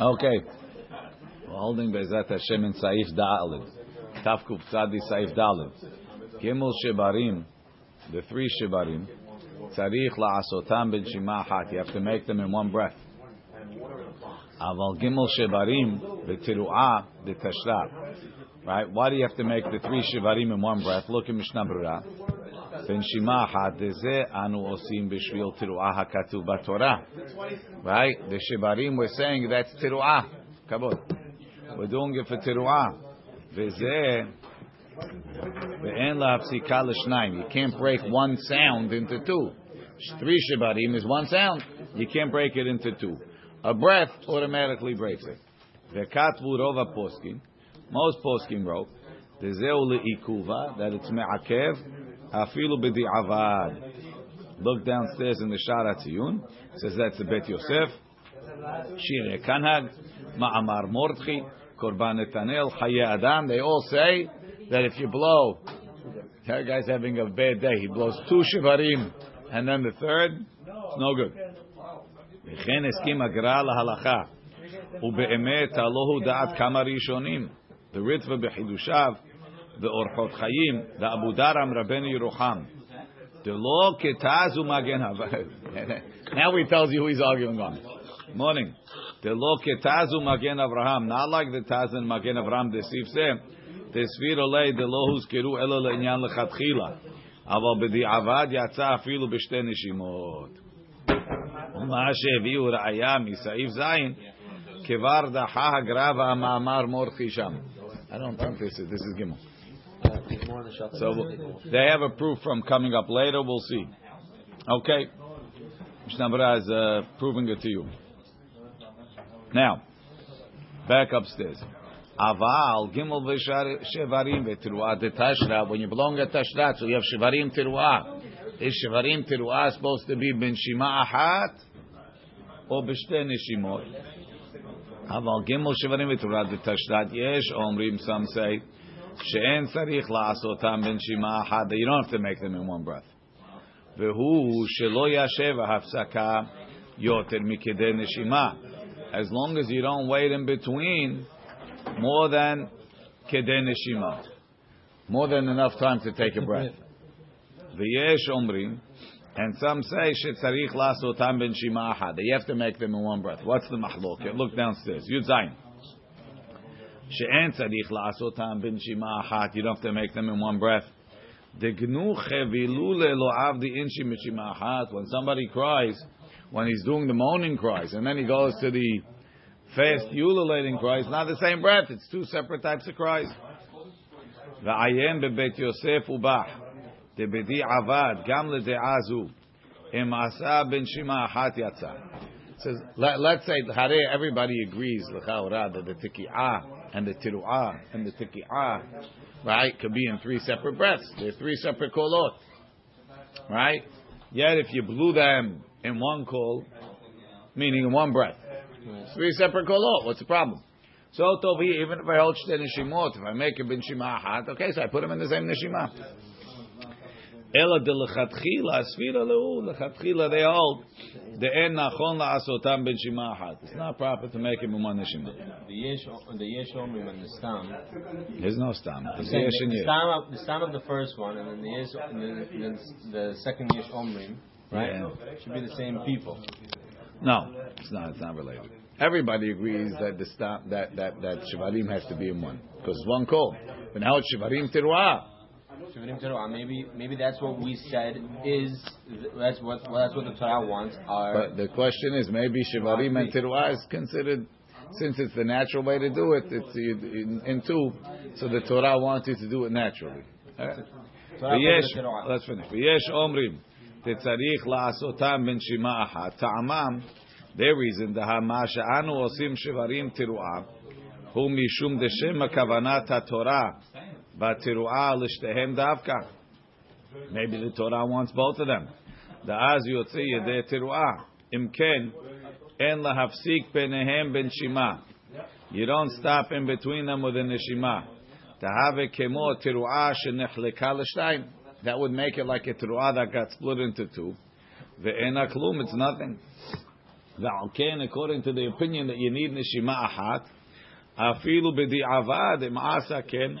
Okay. Holding Bezat Hashem in Saif Dalid. Tafkuf Tzadi Saif Dalid. Gimel Shebarim, the three Shebarim, Tzarich La'asotam Ben Shima Hat. You have to make them in one breath. Aval Gimel Shebarim, the Tiru'ah, the Tashrat. Right? Why do you have to make the three Shebarim in one breath? Look at Mishnah Berurah. בנשימה אחת, דזה אנו עושים בשביל תרועה הכתוב בתורה. Right? The Shebarim were saying that's תרועה. כבוד. We're doing it for תרועה. וזה, ואין להפסיקה לשניים. You can't break one sound into two. Three Shebarim is one sound. You can't break it into two. A breath automatically breaks it. וכתבו רוב הפוסקים, most poskim wrote, דזהו לעיכובה, that it's מעכב, Afilu b'di'avad. Look downstairs in the Shara Tziyun. Says that's the Bet Yosef. Shire Kanhag. Ma'amar Mordchi. Korban Netanel, Chaya Adam. They all say that if you blow, that guy's having a bad day. He blows two shivarim and then the third, it's no good. וכן הסכים הגרא להלכה, ובאמת הלא הוא דעת כמה ראשונים, ורתווה בחידושיו the Orchot Chaim, the Abudarham Rabbeinu Yerucham. Delo ketazu Now he tells you who he's arguing on. Morning. The Lo ketazu magen Avraham. Not like the Taz and magen Avraham. Desif se. Tesfir olei delo huzkiru elo le'inyan lechatchila. אבל B'Di Avad אפילו Afilu נשימות. ומה שהביאו ראיה מסעיף ז' כבר דחה הגרא והמאמר מורחי שם. I don't think this is, this is Gimel. So they have a proof from coming up later. We'll see. Okay. Mishnah is uh, proving it to you. Now, back upstairs. Aval gimel v'shevarim v'tiruah. When you belong at tashra, so you have shevarim tiruah. Is shevarim tiruah supposed to be ben shima ahat or b'shte neshimot? Aval gimel shevarim v'tiruah de tashra. Yesh omrim. Some say. She'en tzarich la'asotam ben shima. You don't have to make them in one breath. Vehu shelo yashev hafsaka yoter mikede neshima. As long as you don't wait in between more than kede neshima. More than enough time to take a breath. V'yesh omrim. And some say shetzarich la'asotam ben shima ahad. You have to make them in one breath. What's the mahlok? Look downstairs. Yud Zayin. She'en tzadich la'asotam b'nshima achat. You don't have to make them in one breath. When somebody cries, when he's doing the moaning cries, and then he goes to the fast ululating cries, not the same breath. It's two separate types of cries. Ubah. Debedi avad gam lede'ah zu. Im asa b'nshima achat yatsa. Says, let, us say everybody agrees that the tiki'ah and the tiru'ah and the tiki'ah, right, could be in three separate breaths. They're three separate kolot, right? Yet if you blew them in one call, meaning in one breath, three separate kolot, what's the problem? So Tovi, even if I hold shte if I make a bin shima okay, so I put them in the same neshima. Ela de lechatchila, sfira leu, lechatchila they hold, the en nachon la'asotam ben shima achat. It's not proper to make him one neshima. The yesh, the yesh omrim and the stam. There's no stam. There's yesh and yesh. Of, the stam of the first one, and then the yesh, and then the, the second yesh omrim, right? Yeah. Should be the same people. No, it's not. It's not related. Everybody agrees that the stam, that that that shivarim has to be in one because one call. But now it's shivarim teruah. Maybe maybe that's what we said is that's what well, that's what the Torah wants. Our but the question is maybe shivarim and teruah is considered since it's the natural way to do it. It's in, in two, so the Torah wants you to do it naturally. let's finish. ויש אומרים תצריך לעשותם בנשימה אחת. טעמם, their reason, דהמה שאנו עושים שברים תרועה, הוא משום דשם הכוונת התורה Maybe the Torah wants both of them. The az yotzi yedei tiru'ah. Imken en lahafsik benehem ben shima. You don't stop in between them with a neshima. Tahave kemo tiru'ah shenechleka l'shtayim. That would make it like a tiru'ah that got split into two. Ve'ena klum, it's nothing. V'alken, according to the opinion that you need neshima achat, afilu b'di'avad im'asa ken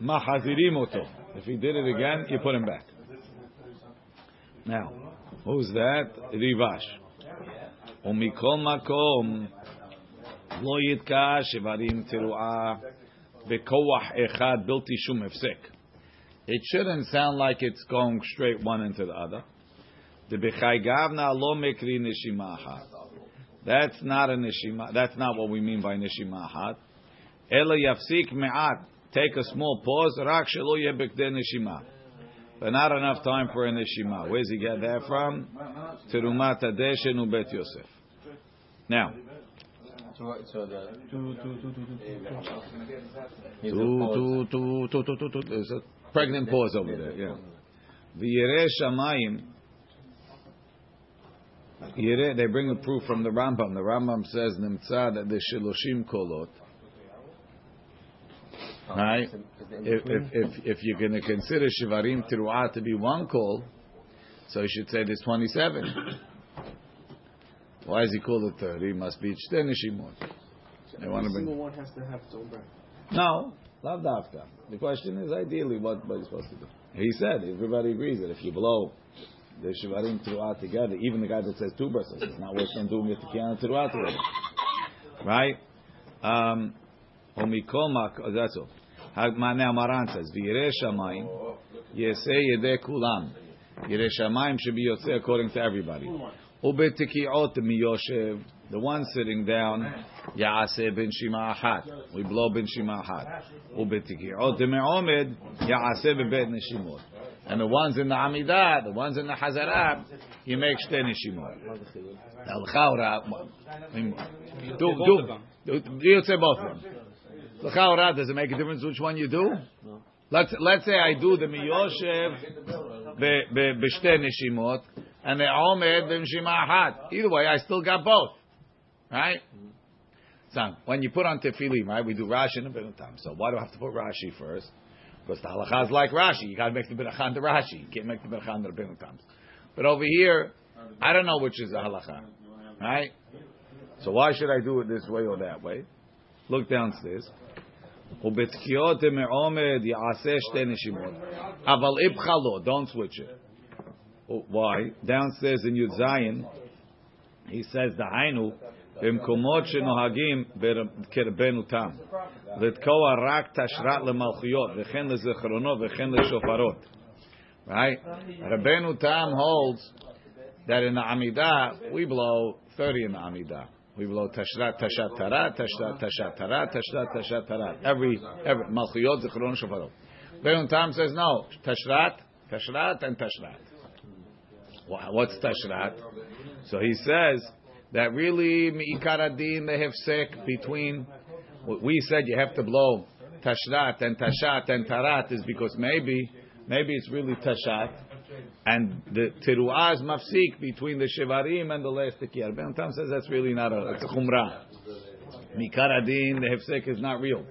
Oto. If he did it again, you put him back. Now, who's that? Rivash. Umikol makom lo yitka shevarim bekoach echad bilti shum hefsek. It shouldn't sound like it's going straight one into the other. The lo. That's not a neshima. That's not what we mean by neshimachat. Ela yafsik me'at. Take a small pause. Rak shelo yebekde neshima. But not enough time for a neshima. Where's he get that from? Terumat Adeshen ubet Yosef. Now. So, so the two, two, two, two, two, two, two, two, two, two, two. There's a pregnant pause over there. Yeah. V'yireh shamayim. They bring a proof from the Rambam. The Rambam says nimtza that the shiloshim kolot. Right? If, if, if, if you're going to consider shivarim teruah to be one call, so you should say there's 27. Why is he called it 30? He must be Shtei Neshimot. They want to bring. single one has to have its own breath. No, Lav Dafka. The question is ideally what, what he's supposed to do. He said, everybody agrees that if you blow the Shivarim throughout together, even the guy that says two breaths, it's not worse than doing it together throughout together. Right? Um, Omikol that's all. Now Maran says, V'yireh shamayim yesei yedeh kulam. Yireh shamayim should be yotzei according to everybody. Ubetikiot miyoshev. The one sitting down, Yaaseh ben Shima Ahat. We blow ben Shima Ahat. Ubetikiot me'omed, Yaaseh bebet neshimot. And the ones in the Amidah, the ones in the Hazarah, you make shte neshimot. Al-Khawra, do, do, do, you say both of them. L'chaora, does it make a difference which one you do? No. Let's let's say I do the miyoshev b'shte neshimot, and the Omed b'mshima achat. Either way, I still got both. Right? Mm-hmm. So, when you put on tefillin, right, we do Rashi and Benutam. So why do I have to put Rashi first? Because the halacha is like Rashi. You got to make the Berachan to Rashi. You can't make the Berachan to Benutam. But over here, I don't know which is the halacha. Right? So why should I do it this way or that way? Look downstairs. ובתקיעות מעומד יעשה שתי נשימות. אבל איפך לא, don't switch it. Why? Downstairs in Yud Zayin, he says, דהיינו, במקומות שנוהגים בקרבנו תם, לתקוע רק תשרת למלכויות, וכן לזיכרונות וכן לשופרות. Right? רבנו תם holds that in the Amidah, we blow 30 in the Amidah. We blow tashrat, tashat, tarat, tashrat, tashat, tarat, tashrat, tashat, tarat. Every, every, malchiyot, zichron, shofarot. Rabbeinu Tam says, no, tashrat, tashrat, and tashrat. What's tashrat? So he says that really mi'ikaradin the hefsek between we said you have to blow tashrat and tashat and tarat is because maybe maybe it's really tashat and the teruah is mafsik between the shivarim and the last tikiyar. Ben Tam says that's really not a it's a chumrah. Mikaradin the hefsek is not real.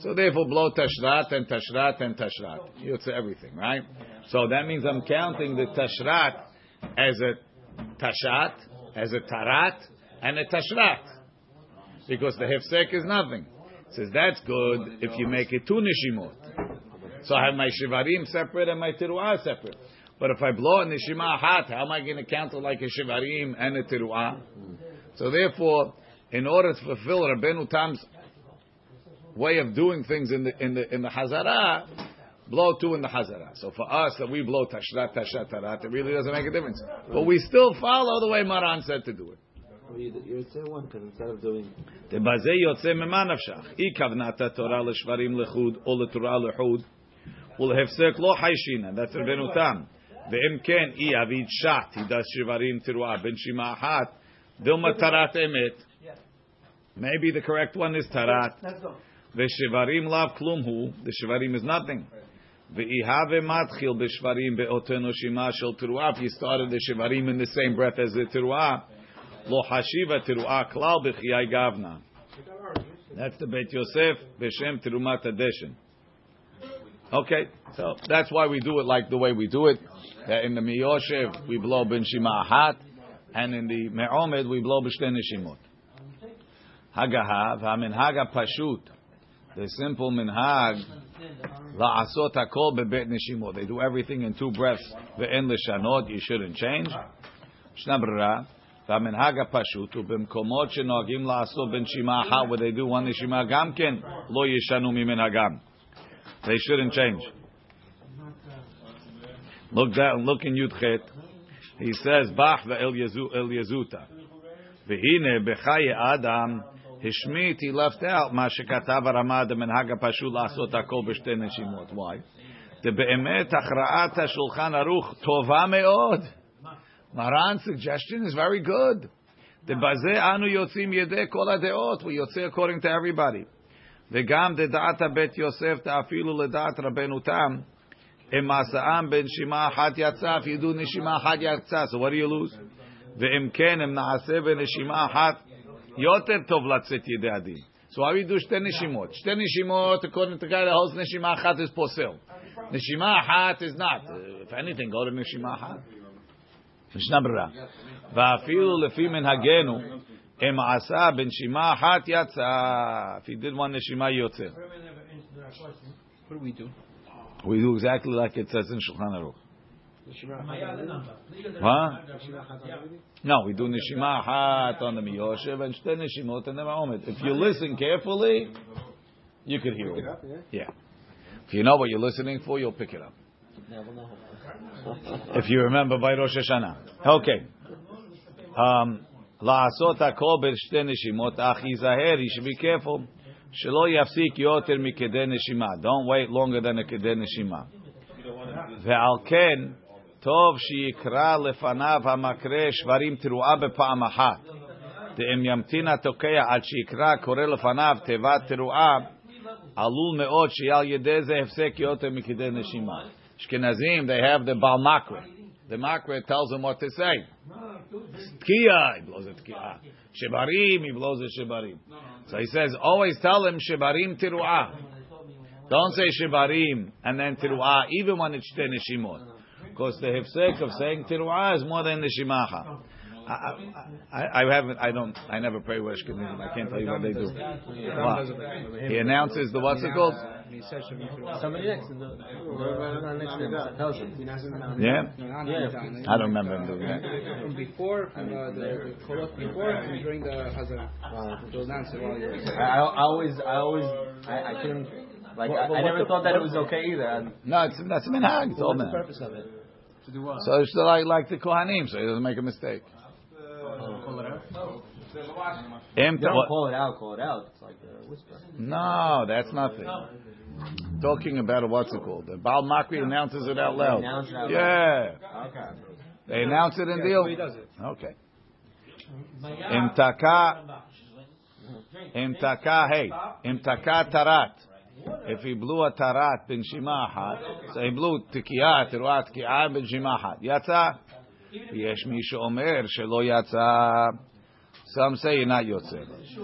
So therefore, blow tashrat and tashrat and tashrat. It's everything, right? So that means I'm counting the tashrat as a tashat, as a tarat, and a tashrat. Because the hefsek is nothing. It says that's good if you make it two nishimot. So I have my shivarim separate and my tiruah separate. But if I blow a nishima hat, how am I going to count it like a shivarim and a tiruah? So therefore, in order to fulfill Rabbeinu Tam's way of doing things in the in the in the Hazara, blow two in the Hazara. So for us, that we blow Tashrat, Tashat, Tarat, it really doesn't make a difference. But we still follow the way Maran said to do it. You say one because instead of doing. דבזה יוצא ממה נפשך? אי כוונת התורה לשברים לחוד או לתורה לחוד ולהפסק לא חיישינן, that's רבנו תם. ואם כן, היא אבית שט, היא דס שברים תרועה, בנשימה אחת, דילמה טרת אמת. Maybe the correct one is tarat. ושברים לאו כלום הוא, the שברים is nothing. ואיהבה מתחיל בשברים באותה נשימה של תרועה, if you started the שברים in the same breath as the תרועה, לא חשיבה תרועה כלל בחיי גבנה. That's the בית יוסף בשם תרומת הדשן. Okay, so that's why we do it like the way we do it. That in the miyoshev we blow ben shima ahat, and in the me'omed we blow b'shte neshimot. Hagahav, ha-minhag pashut, the simple minhag, la'asot hakol bebet neshimot. They do everything in two breaths. Ve'en l'shanot, you shouldn't change. Shna brera, והמנהג הפשוט הוא במקומות שנוהגים לעשות בנשימה אחת, where they do one נשימה גם כן, לא ישנו ממנהגם. They shouldn't change. Look down, look in Yudchet. He says, Bach El Yezuta. V'hine b'chaye Adam, Hishmit, he left out, ma shekatav aramad menhag ha'pashu la'asot ha'kol b'shte neshimot. Why? De'be'emet achra'at ha'shulchan aruch tova me'od. Maran's suggestion is very good. The Baze anu yotzim Yedei kol ha'deot. We yotze according to everybody. וגם דדעת בית יוסף תאפילו לדעת רבנו תם, אם מסעם בנשימה אחת יצא, if you do נשימה אחת יצא, so what do you lose? ואם כן, אם נעשה בנשימה אחת, יותר טוב לצאת ידי הדין. So why we do שתי נשימות? שתי נשימות, according to God, holds נשימה אחת is פוסל. נשימה אחת is not. If anything, go to נשימה אחת. משנה ברורה. ואפילו לפי מנהגנו, Emasa ben Shima hat yatsa. If he did one neshima yotze. What do we do? We do exactly like it says in Shulchan Aruch. Huh? No, we do neshima hat on the miyoshev and shte neshimot and the ma'omet. If you listen carefully, you can hear it. Yeah. yeah. If you know what you're listening for, you'll pick it up. if you remember by Rosh Hashanah. Okay. Um, לעשות הכל בשתי נשימות, אך ייזהר, you should be careful, שלא יפסיק יותר מכדי נשימה. Don't wait longer than a כדי נשימה. ועל כן, טוב שיקרא לפניו המקרה שברים תרועה בפעם אחת. דאם ימתין התוקע עד שיקרא קורא לפניו תיבת תרועה, עלול מאוד שיהיה על ידי זה הפסק יותר מכדי נשימה. Ashkenazim, they have the Bal Makre. The Makre tells them what to say. Tkiya, he blows it Tkiya. Shebarim, he blows it Shebarim. So he says, always tell him Shebarim Tiru'ah. Don't say Shebarim and then Tiru'ah, even when it's Shte Neshimot. Because the hefsek of saying Tiru'ah is more than the Neshimacha. I, I, I haven't. I don't. I never pray with Ashkenazim. I can't tell you what they do. What? He announces the what's it called? Somebody next to the. Yeah, Yeah. I don't remember him doing that. From before, from uh, the, the kolot before, and during the Hazara. So announce while you're. I, I always, I always, I, I couldn't, like, I, I never thought that it was okay either. No, it's that's a minhag. It's all What's the purpose of it? To do what? So it's like like the kohanim, so he doesn't make a mistake. Em- they don't what- call it out, call it out. It's like a whisper. No, that's nothing. Talking about a, what's it called? The Baal Makri announces it out loud. Announce it out Yeah, Okay. they announce it in deal. He does it. Okay. Imtaka, imtaka, hey, imtaka tarat. If he blew a tarat ben shima so he blew tikiyah, teruah tikiyah ben shima Yatsa, יש מי שאומר שלא יצא. Some say you're not יוצא.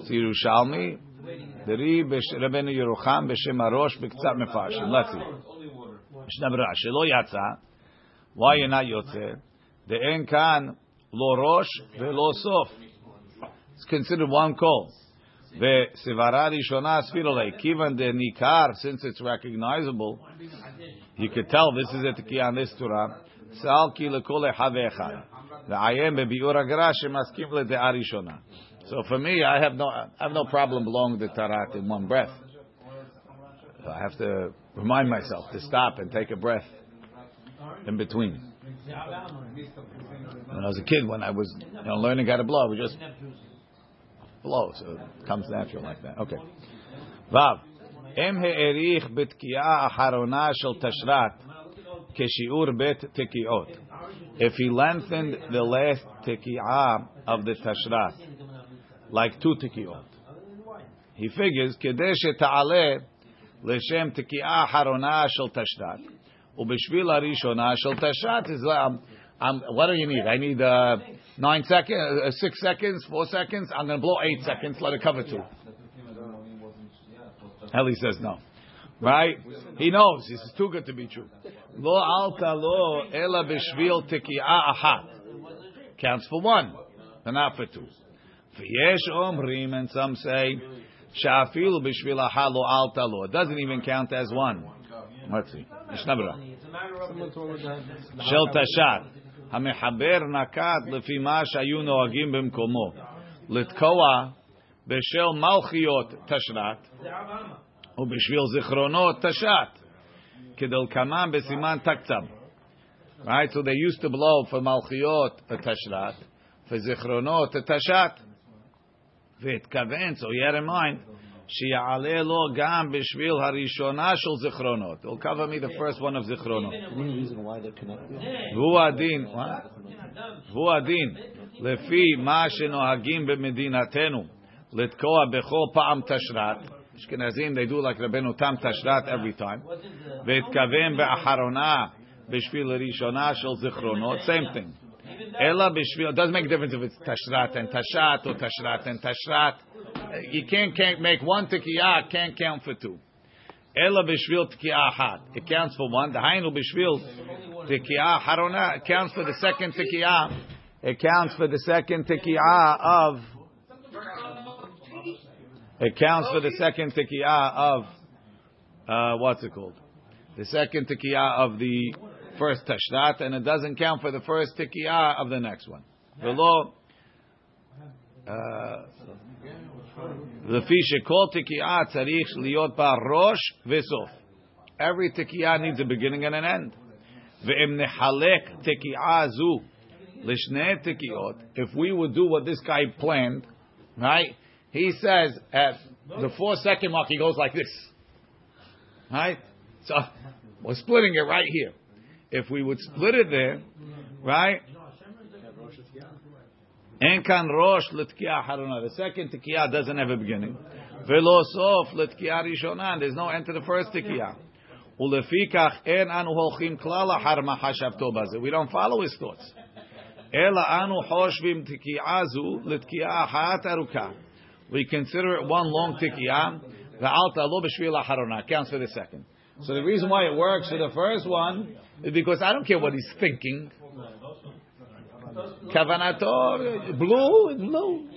זה ירושלמי, דרי רבנו ירוחם בשם הראש בקצת מפרשים. Let's see. משנה ברורה, שלא יצא, why you're not יוצא? דאין כאן לא ראש ולא סוף. It's considered one call. וסברה ראשונה ספירו לי, כיוון דניכר, since it's recognizable, you could tell this is a תקיעה on this Torah, סל כי לכל אחד ואחד. ועיין בביאור הגר"א שמסכים לדעה ראשונה. So for me, I have no, I have no problem blowing the tarat in one breath. So I have to remind myself to stop and take a breath in between. When I was a kid, when I was you know, learning how to blow, I would just blow, so it comes natural like that. Okay. Vav. אם העריך בתקיעה האחרונה של תשרת כשיעור בית תקיעות. If he lengthened the last teki'ah of the tashrat, like two teki'ot, he figures, כדי שתעלה לשם תקיעה אחרונה של תשרת, ובשביל הראשונה של תשרת, is, um, um, what do you need? I need uh, nine seconds, uh, six seconds, four seconds. I'm going to blow eight seconds. Let it cover two. Eli says no. Right? He knows. This is too good to be true. Lo alta lo ela b'shvil teki'ah achat. Counts for one, but not for two. V'yesh omrim, and some say, sha'afilu b'shvil lo alta lo. It doesn't even count as one. Let's see. Mishnah Shel tashat. המחבר נקט לפי מה שהיו נוהגים במקומו. לתקוע בשל מלכיות תשרת, ובשביל זיכרונות תשת, כדלקמן בסימן תקצב. Right, so they used to blow for מלכיות a tashrat, for זיכרונות a tashat. והתכוון, so you had in mind, שיעלה לו גם בשביל הראשונה של זיכרונות. He'll cover me the first one of זיכרונות. והוא הדין, והוא הדין, לפי מה שנוהגים במדינתנו, לתקוע בכל פעם תשרת. אשכנזים, they do like רבנו תם תשרת every time. והתכוון באחרונה בשביל הראשונה של זיכרונות, same thing. אלא בשביל, it doesn't make a difference if it's tashrat and tashat or tashrat and tashrat. You can't, can't make one tikiyah, can't count for two. Ela b'shvil tikiyah hat. It counts for one. The hainu b'shvil tikiyah harona. It counts for the second tikiyah. It counts for the second tikiyah of. It counts for the second tikiyah of. Uh, what's it called? The second tikiyah of the first tashrat, and it doesn't count for the first tikiyah of the next one. The law. לפי שכל תקיעה צריך להיות בה ראש וסוף. Every תקיעה needs a beginning and an end. ואם נחלק תקיעה זו לשני תקיעות, if we would do what this guy planned, right? He says at the four second mark he goes like this. Right? So we're splitting it right here. If we would split it there, right? Enkan rosh l'tkiah haruna. The second tikiyah doesn't have a beginning. Velo sof l'tkiah rishona. There's no end to the first tikiyah. Ulefikach en anu holchim klala harma hashavto baze. We don't follow his thoughts. Ela anu hoshvim tikiyah zu l'tkiah hat aruka. We consider it one long tikiyah. Ve'alta lo b'shvil haruna. Counts for the second. So the reason why it works for the first one is because I don't care what he's thinking. Kavanator, blue, blue.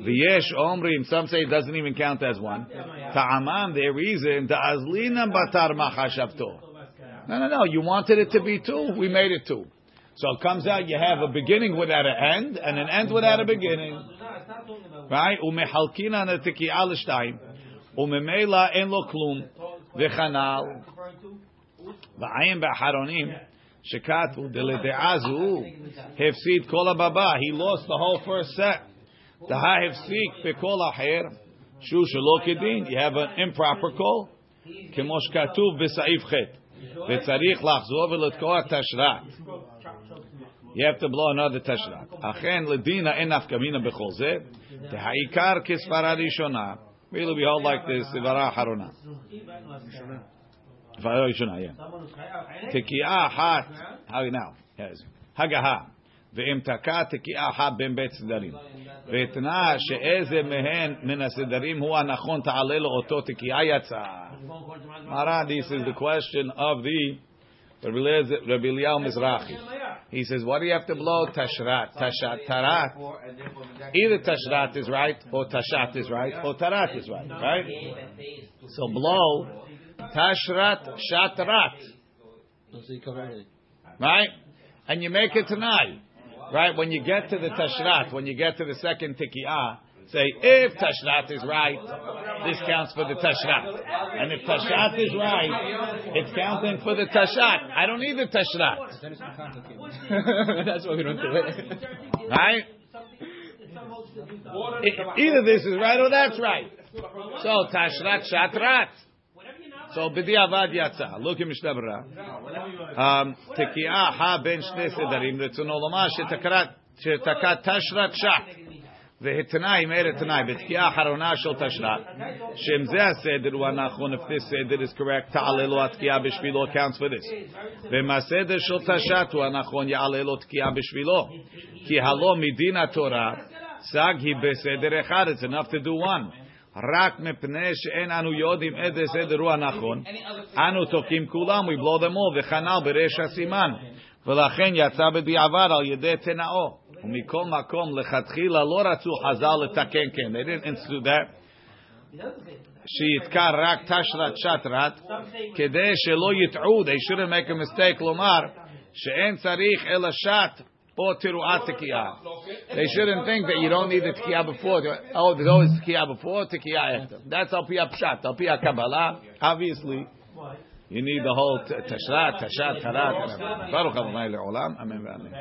V'yesh omrim, some say it doesn't even count as one. Ta'amam, their reason, ta'azlinam batar machashavto. No, no, no, you wanted it to be two, we made it two. So it comes out you have a beginning without an end, and an end without a beginning. Right? Umehalkina netiki'ah l'shtayim. Umemela en lo klum. V'chanal. V'ayim ba'haronim. Shekatu deleda'azu hefsid kol baba. He lost the whole first set. Daha hefsik bekol aher shu shelo kedin. You have an improper call. Kemosh katuv b'saif chet. וצריך לחזור ולתקוע תשרת. You have to blow another tashrat. אכן לדינה אין נפקא מינה בכל זה. והעיקר כסברה ראשונה. Really we hold like this, סברה אחרונה. סברה ראשונה, yeah. תקיעה אחת, how now? Yes. הגהה. ואם תקע תקיעה אחת בין בית סדרים. ואתנה שאיזה מהן מן הסדרים הוא הנכון תעלה לו אותו תקיעה יצאה. Maran, this is the question of the Rabbi Eliyahu Mizrahi. He says, what do you have to blow? Tashrat. Tashat. Tarat. Either Tashrat is right, or Tashat is right, or Tarat is right. Right? So blow Tashrat Shatrat. Right? And you make it tonight. Right? When you get to the Tashrat, when you get to the second Tikiyah, say, if Tashrat is right, this counts for the Tashrat. And if Tashrat is right, it's counting for the Tashat. I don't need the Tashrat. That's why we don't do it. Right? Either this is right or that's right. So, Tashrat Shatrat. So, B'diavad Yatza. Look at Mishnah Berurah. Tekiah ha ben shne sedarim. רצונו לומר שתקע תשרת שת. והתנאי, מאלה תנאי, בתקיעה האחרונה של תשרת, שאם זה הסדר הוא הנכון, if this סדר is correct, תעלה לו התקיעה בשבילו, counts for this. ואם הסדר של תשת הוא הנכון, יעלה לו תקיעה בשבילו. כי הלא מדין התורה, סג היא בסדר אחד, it's enough to do one. רק מפני שאין אנו יודעים איזה סדר הוא הנכון, אנו תוקעים כולם, we blow them all, וכנ"ל בריש הסימן. ולכן יצא בדיעבד על ידי תנאו. ומכל מקום לכתחילה לא רצו חז"ל לתקן כן. They didn't institute that. שיתקע רק תשרת שטרת, כדי שלא יטעו, they shouldn't make a mistake לומר שאין צריך אלא שט או תרועת תקיעה. They shouldn't think that you don't need the תקיעה before. Oh, there's always תקיעה before, תקיעה after. That's על פי הפשט, על פי הקבלה. Obviously, you need the whole תשרת, תשת, תרת. ברוך אדוני לעולם, אמן ואמן.